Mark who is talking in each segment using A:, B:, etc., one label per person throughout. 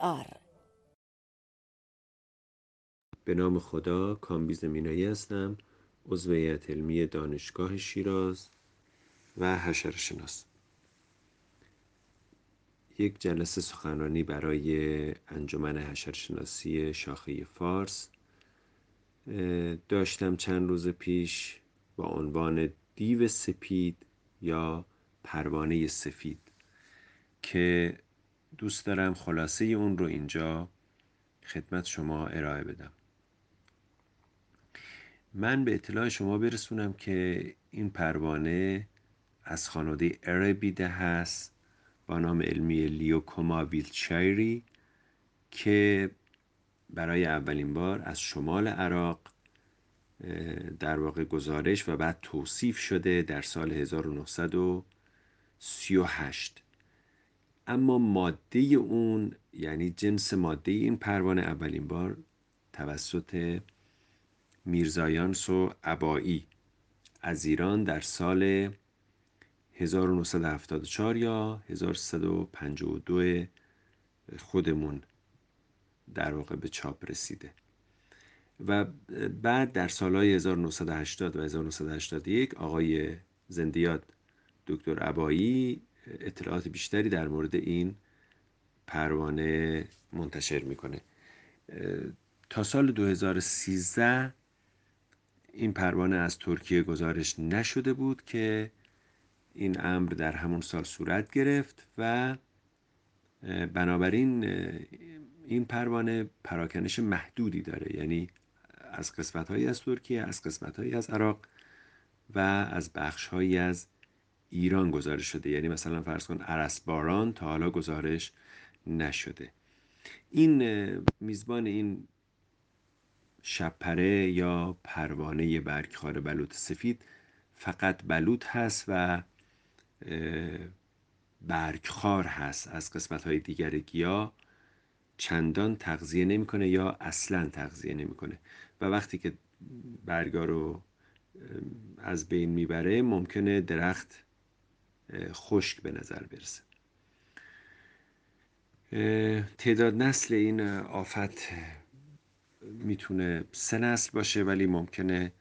A: آر.
B: به نام خدا کامبیز مینایی هستم عضو هیئت علمی دانشگاه شیراز و حشرشناس. یک جلسه سخنرانی برای انجمن حشرشناسی شاخه فارس. داشتم چند روز پیش با عنوان دیو سپید یا پروانه سفید که دوست دارم خلاصه اون رو اینجا خدمت شما ارائه بدم. من به اطلاع شما برسونم که این پروانه از خانواده اربیده هست با نام علمی لیوکوما ویلچایری که برای اولین بار از شمال عراق در واقع گزارش و بعد توصیف شده در سال 1938 اما ماده اون یعنی جنس ماده این پروانه اولین بار توسط میرزایانس و عبایی از ایران در سال 1974 یا 1352 خودمون در واقع به چاپ رسیده. و بعد در سالهای 1980 و 1981 آقای زندیات دکتر عبایی اطلاعات بیشتری در مورد این پروانه منتشر می‌کنه. تا سال 2013 این پروانه از ترکیه گزارش نشده بود که این امر در همون سال صورت گرفت و بنابراین این پروانه پراکنش محدودی داره. یعنی از قسمت هایی از ترکیه از قسمت هایی از عراق و از بخش هایی از ایران گزارش شده. یعنی مثلا فرض کن باران تا حالا گزارش نشده. این میزبان این شپره یا پروانه برگخوار بلوط سفید فقط بلوط هست و برگخوار هست. از قسمت های دیگر گیاه چندان تغذیه نمی‌کنه یا اصلا تغذیه نمی‌کنه. و وقتی که برگا رو از بین می‌بره ممکنه درخت خشک به نظر برسه. تعداد نسل این آفت می‌تونه سه نسل باشه ولی ممکنه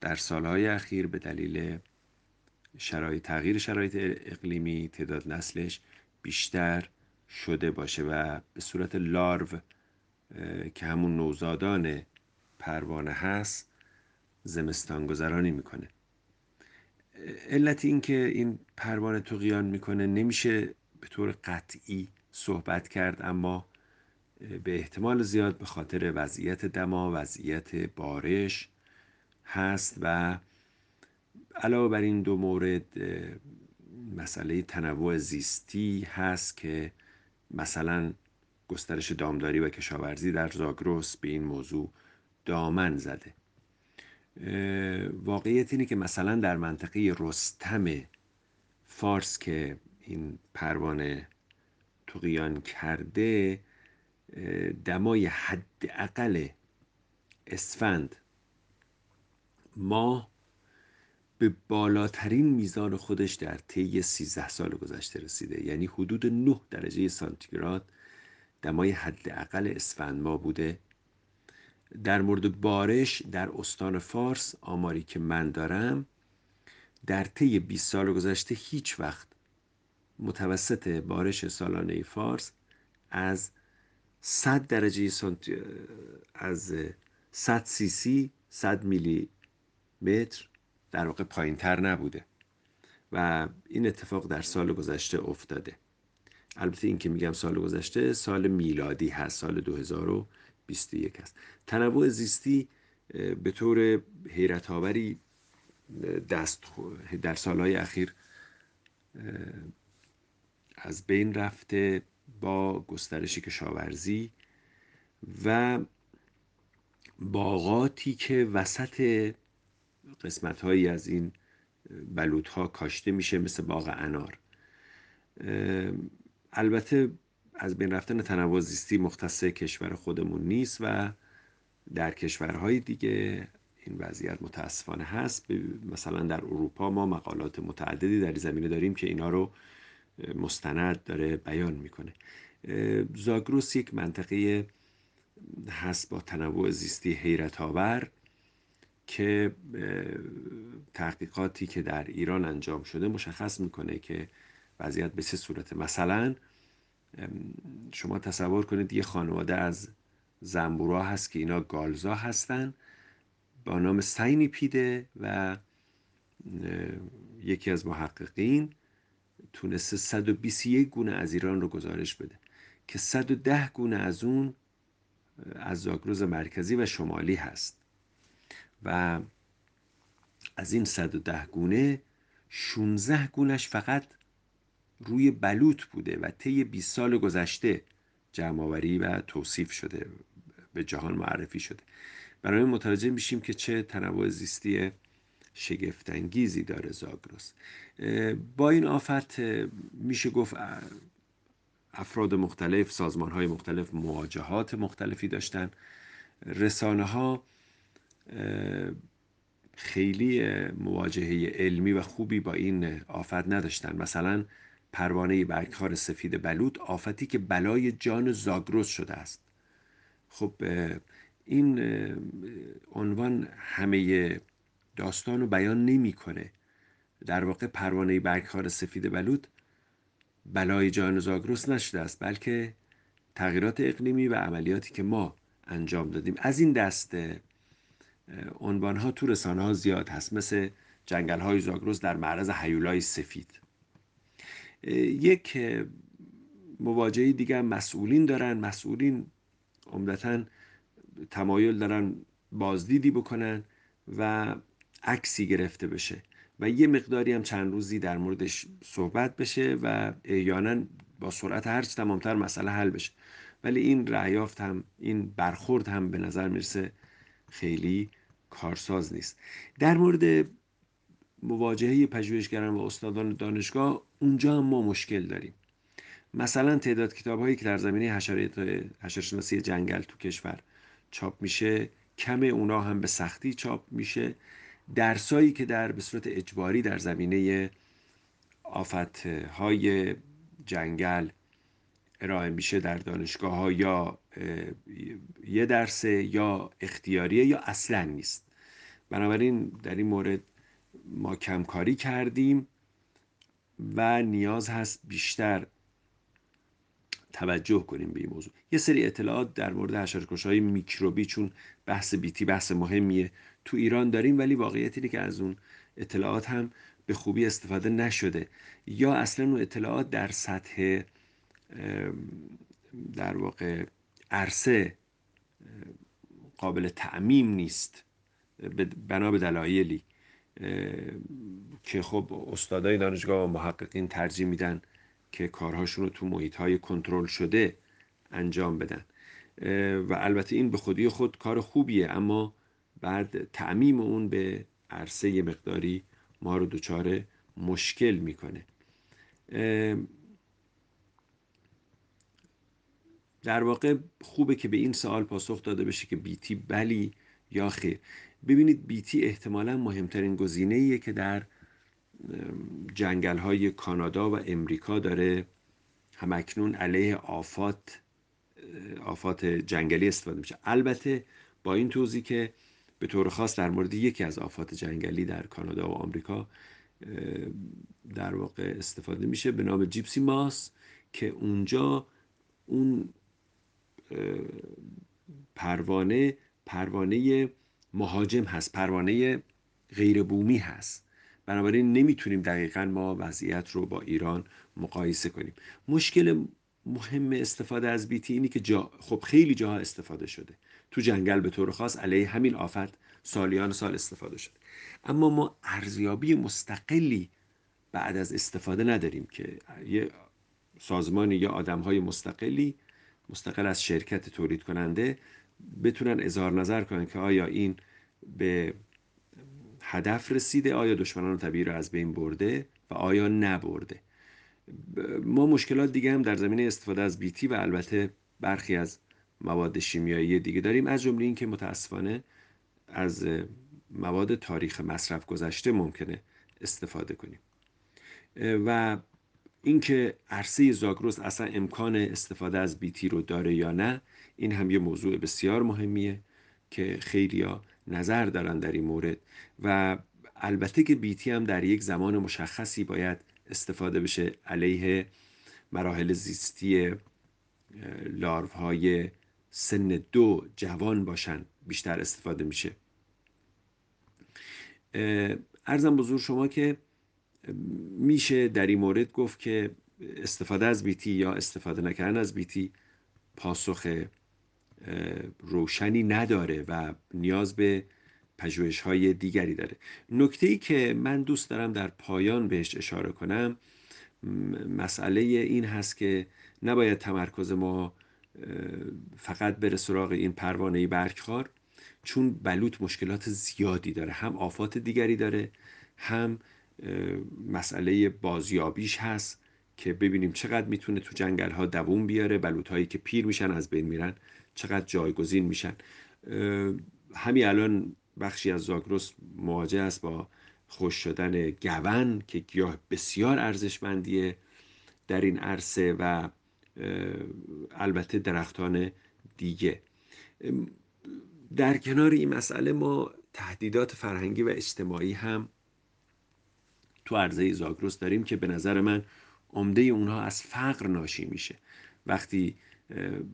B: در سالهای اخیر به دلیل شرایط تغییر شرایط اقلیمی تعداد نسلش بیشتر شده باشه و به صورت لارو که همون نوزادان پروانه هست زمستان گذرانی می‌کنه. علت اینکه این پروانه توقیان می‌کنه نمیشه به طور قطعی صحبت کرد اما به احتمال زیاد به خاطر وضعیت دما وضعیت بارش هست و علاوه بر این دو مورد مسئله تنوع زیستی هست که مثلا گسترش دامداری و کشاورزی در زاگرس به این موضوع دامن زده. واقعیت اینه که مثلا در منطقه رستم فارس که این پروانه توقیان کرده دمای حداقل اسفند ماه به بالاترین میزان خودش در طی 13 سال گذشته رسیده. یعنی حدود 9 درجه سانتیگراد دمای حداقل اسفند ماه بوده. در مورد بارش در استان فارس آماری که من دارم در طی 20 سال گذشته هیچ وقت متوسط بارش سالانه فارس از 100 درجه سانتی از 100 سی سی 100 میلی متر در واقع پایین تر نبوده و این اتفاق در سال گذشته افتاده. البته این که میگم سال گذشته سال میلادی هست سال 2021 هست تنوع زیستی به طور حیرت آوری دست در سالهای اخیر از بین رفته با گسترش کشاورزی و باغاتی که وسط قسمت هایی از این بلوط ها کاشته میشه مثل باغ انار. البته از بین رفتن تنوع زیستی مختص کشور خودمون نیست و در کشورهای دیگه این وضعیت متاسفانه هست. مثلا در اروپا ما مقالات متعددی در زمینه داریم که اینا رو مستند داره بیان می‌کنه. زاگروس یک منطقه هست با تنوع زیستی حیرت آور که تحقیقاتی که در ایران انجام شده مشخص می‌کنه که وضعیت به چه صورته. مثلا شما تصور کنید یه خانواده از زنبورا هست که اینا گالزا هستن با نام سینی پیده و یکی از محققین تونسته 121 گونه از ایران رو گزارش بده که 110 گونه از اون از زاگرس مرکزی و شمالی هست و از این 110 گونه 16 گونش فقط روی بلوط بوده و طی 20 سال گذشته جمعآوری و توصیف شده به جهان معرفی شده. برای متوجه میشیم که چه تنوع زیستی شگفتانگیزی داره زاگرس. با این آفت میشه گفت افراد مختلف سازمان های مختلف مواجهات مختلفی داشتن. رسانه ها خیلی مواجهه علمی و خوبی با این آفت نداشتن. مثلا پروانه برگخار سفید بلوط آفتی که بلای جان زاگرس شده است. خب این عنوان همه داستان رو بیان نمی‌کنه در واقع پروانه برگخار سفید بلوط بلای جان زاگرس نشده است بلکه تغییرات اقلیمی و عملیاتی که ما انجام دادیم. از این دست عنوان ها تو رسانه ها زیاد هست مثل جنگل های زاگرس در معرض حیولای سفید. یک مواجهه دیگه مسئولین دارن. مسئولین عمدتا تمایل دارن بازدیدی بکنن و عکسی گرفته بشه. و یه مقداری هم چند روزی در موردش صحبت بشه و احیانا با سرعت هرچی تمامتر مسئله حل بشه. ولی این رعیافت هم این برخورد هم به نظر می‌رسه خیلی کارساز نیست. در مورد مواجهه پژوهشگران و استادان دانشگاه اونجا هم ما مشکل داریم. مثلا تعداد کتاب هایی که در زمینه حشرشناسی جنگل تو کشور چاپ میشه کم اونا هم به سختی چاپ میشه. درسایی که در به صورت اجباری در زمینه آفت های جنگل ارائه میشه در دانشگاه ها یا یه درسه یا اختیاریه یا اصلا نیست. بنابراین در این مورد ما کمکاری کردیم و نیاز هست بیشتر توجه کنیم به این موضوع. یه سری اطلاعات در مورد حشرکش های میکروبی چون بحث بیتی بحث مهمیه تو ایران داریم ولی واقعیت اینه که از اون اطلاعات هم به خوبی استفاده نشده. یا اصلا اون اطلاعات در سطح در واقع عرصه قابل تعمیم نیست. بنا به دلایلی. که خب استادای دانشگاه و محققین ترجیح میدن که کارهاشون رو تو محیط های کنترل شده انجام بدن. و البته این به خودی خود کار خوبیه اما بعد تعمیم اون به عرصه مقداری ما رو دچار مشکل می‌کنه. در واقع خوبه که به این سوال پاسخ داده بشه که بیتی بلی یا خیر. ببینید بیتی احتمالا مهمترین گزینه که در جنگل های کانادا و امریکا داره همکنون علیه آفات آفات جنگلی استفاده میشه. البته با این توضیح که به طور خاص در مورد یکی از آفات جنگلی در کانادا و آمریکا در واقع استفاده میشه به نام جیپسی ماس که اونجا اون پروانه پروانه مهاجم هست پروانه غیر بومی هست. بنابراین نمی‌تونیم دقیقا ما وضعیت رو با ایران مقایسه کنیم. مشکل مهم استفاده از بیتی اینی که جا خب خیلی جاها استفاده شده. تو جنگل به طور خاص علیه همین آفت سالیان سال استفاده شده. اما ما ارزیابی مستقلی بعد از استفاده نداریم که یه سازمانی یا آدم های مستقلی مستقل از شرکت تولید کننده بتونن اظهار نظر کنن که آیا این به هدف رسیده آیا دشمنان طبیعی رو از بین برده و آیا نبرده. ما مشکلات دیگه هم در زمینه استفاده از بیتی و البته برخی از مواد شیمیایی دیگه داریم از جمله اینکه متاسفانه از مواد تاریخ مصرف گذشته ممکنه استفاده کنیم. و اینکه عرصه زاگرس اصلا امکان استفاده از بیتی رو داره یا نه این هم یه موضوع بسیار مهمیه که خیلیا نظر دارن در این مورد و البته که بیتی هم در یک زمان مشخصی باید استفاده بشه علیه مراحل زیستی لارف های سن دو جوان باشن بیشتر استفاده میشه. ارزم بزرگ شما که میشه در این مورد گفت که استفاده از بیتی یا استفاده نکردن از بیتی پاسخ روشنی نداره و نیاز به پژوهش های دیگری داره. نکته ای که من دوست دارم در پایان بهش اشاره کنم مسئله این هست که نباید تمرکز ما فقط بره سراغ این پروانه برگخوار چون بلوط مشکلات زیادی داره. هم آفات دیگری داره هم مسئله بازیابیش هست که ببینیم چقدر می‌تونه تو جنگل ها دووم بیاره بلوط هایی که پیر میشن از بین میرن چقدر جایگزین میشن. همین الان بخشی از زاگرس مواجه است با خوش شدن گون که گیاه بسیار ارزشمندیه در این عرصه و البته درختان دیگه. در کنار این مسئله ما تهدیدات فرهنگی و اجتماعی هم تو عرضه زاگرس داریم که به نظر من عمده اونها از فقر ناشی میشه. وقتی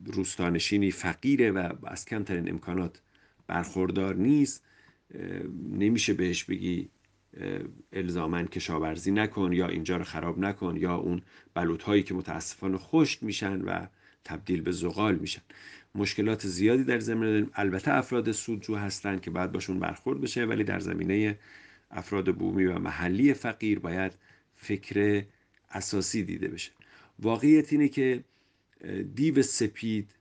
B: روستانشینی فقیره و از کمترین امکانات برخوردار نیست نمیشه بهش بگی الزامن کشاورزی نکن یا اینجا رو خراب نکن یا اون بلوط هایی که متاسفانه خشک میشن و تبدیل به زغال میشن. مشکلات زیادی در زمینه البته افراد سودجو هستند که باید باشون برخورد بشه ولی در زمینه افراد بومی و محلی فقیر باید فکر اساسی دیده بشه. واقعیت اینه که دیو سپید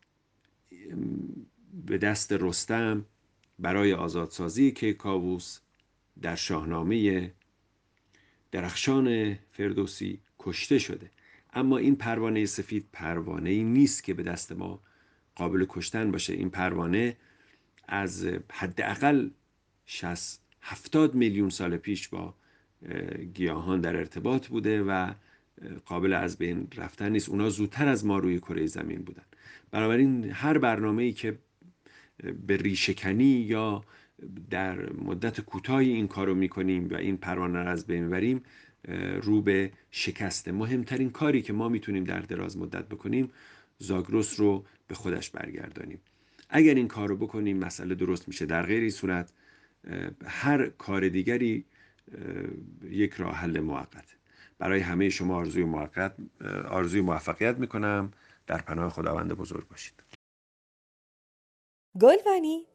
B: به دست رستم برای آزادسازی کیکاووس در شاهنامه درخشان فردوسی کشته شده. اما این پروانه سفید پروانه ای نیست که به دست ما قابل کشتن باشه. این پروانه از حداقل 60 70 میلیون سال پیش با گیاهان در ارتباط بوده و قابل از بین رفتن نیست. اونا زودتر از ما روی کره زمین بودن. بنابراین هر برنامه ای که به ریشهکنی یا در مدت کوتاهی این کارو می‌کنیم و این پروانه را از بین می‌بریم رو به شکسته مهمترین کاری که ما می‌تونیم در دراز مدت بکنیم زاگرس رو به خودش برگردانیم. اگر این کار رو بکنیم مسئله درست میشه در غیر این صورت. هر کار دیگری یک راه حل موقت. برای همه شما آرزوی موقت آرزوی موفقیت می‌کنم. در پناه خداوند بزرگ باشید.
A: گلوانی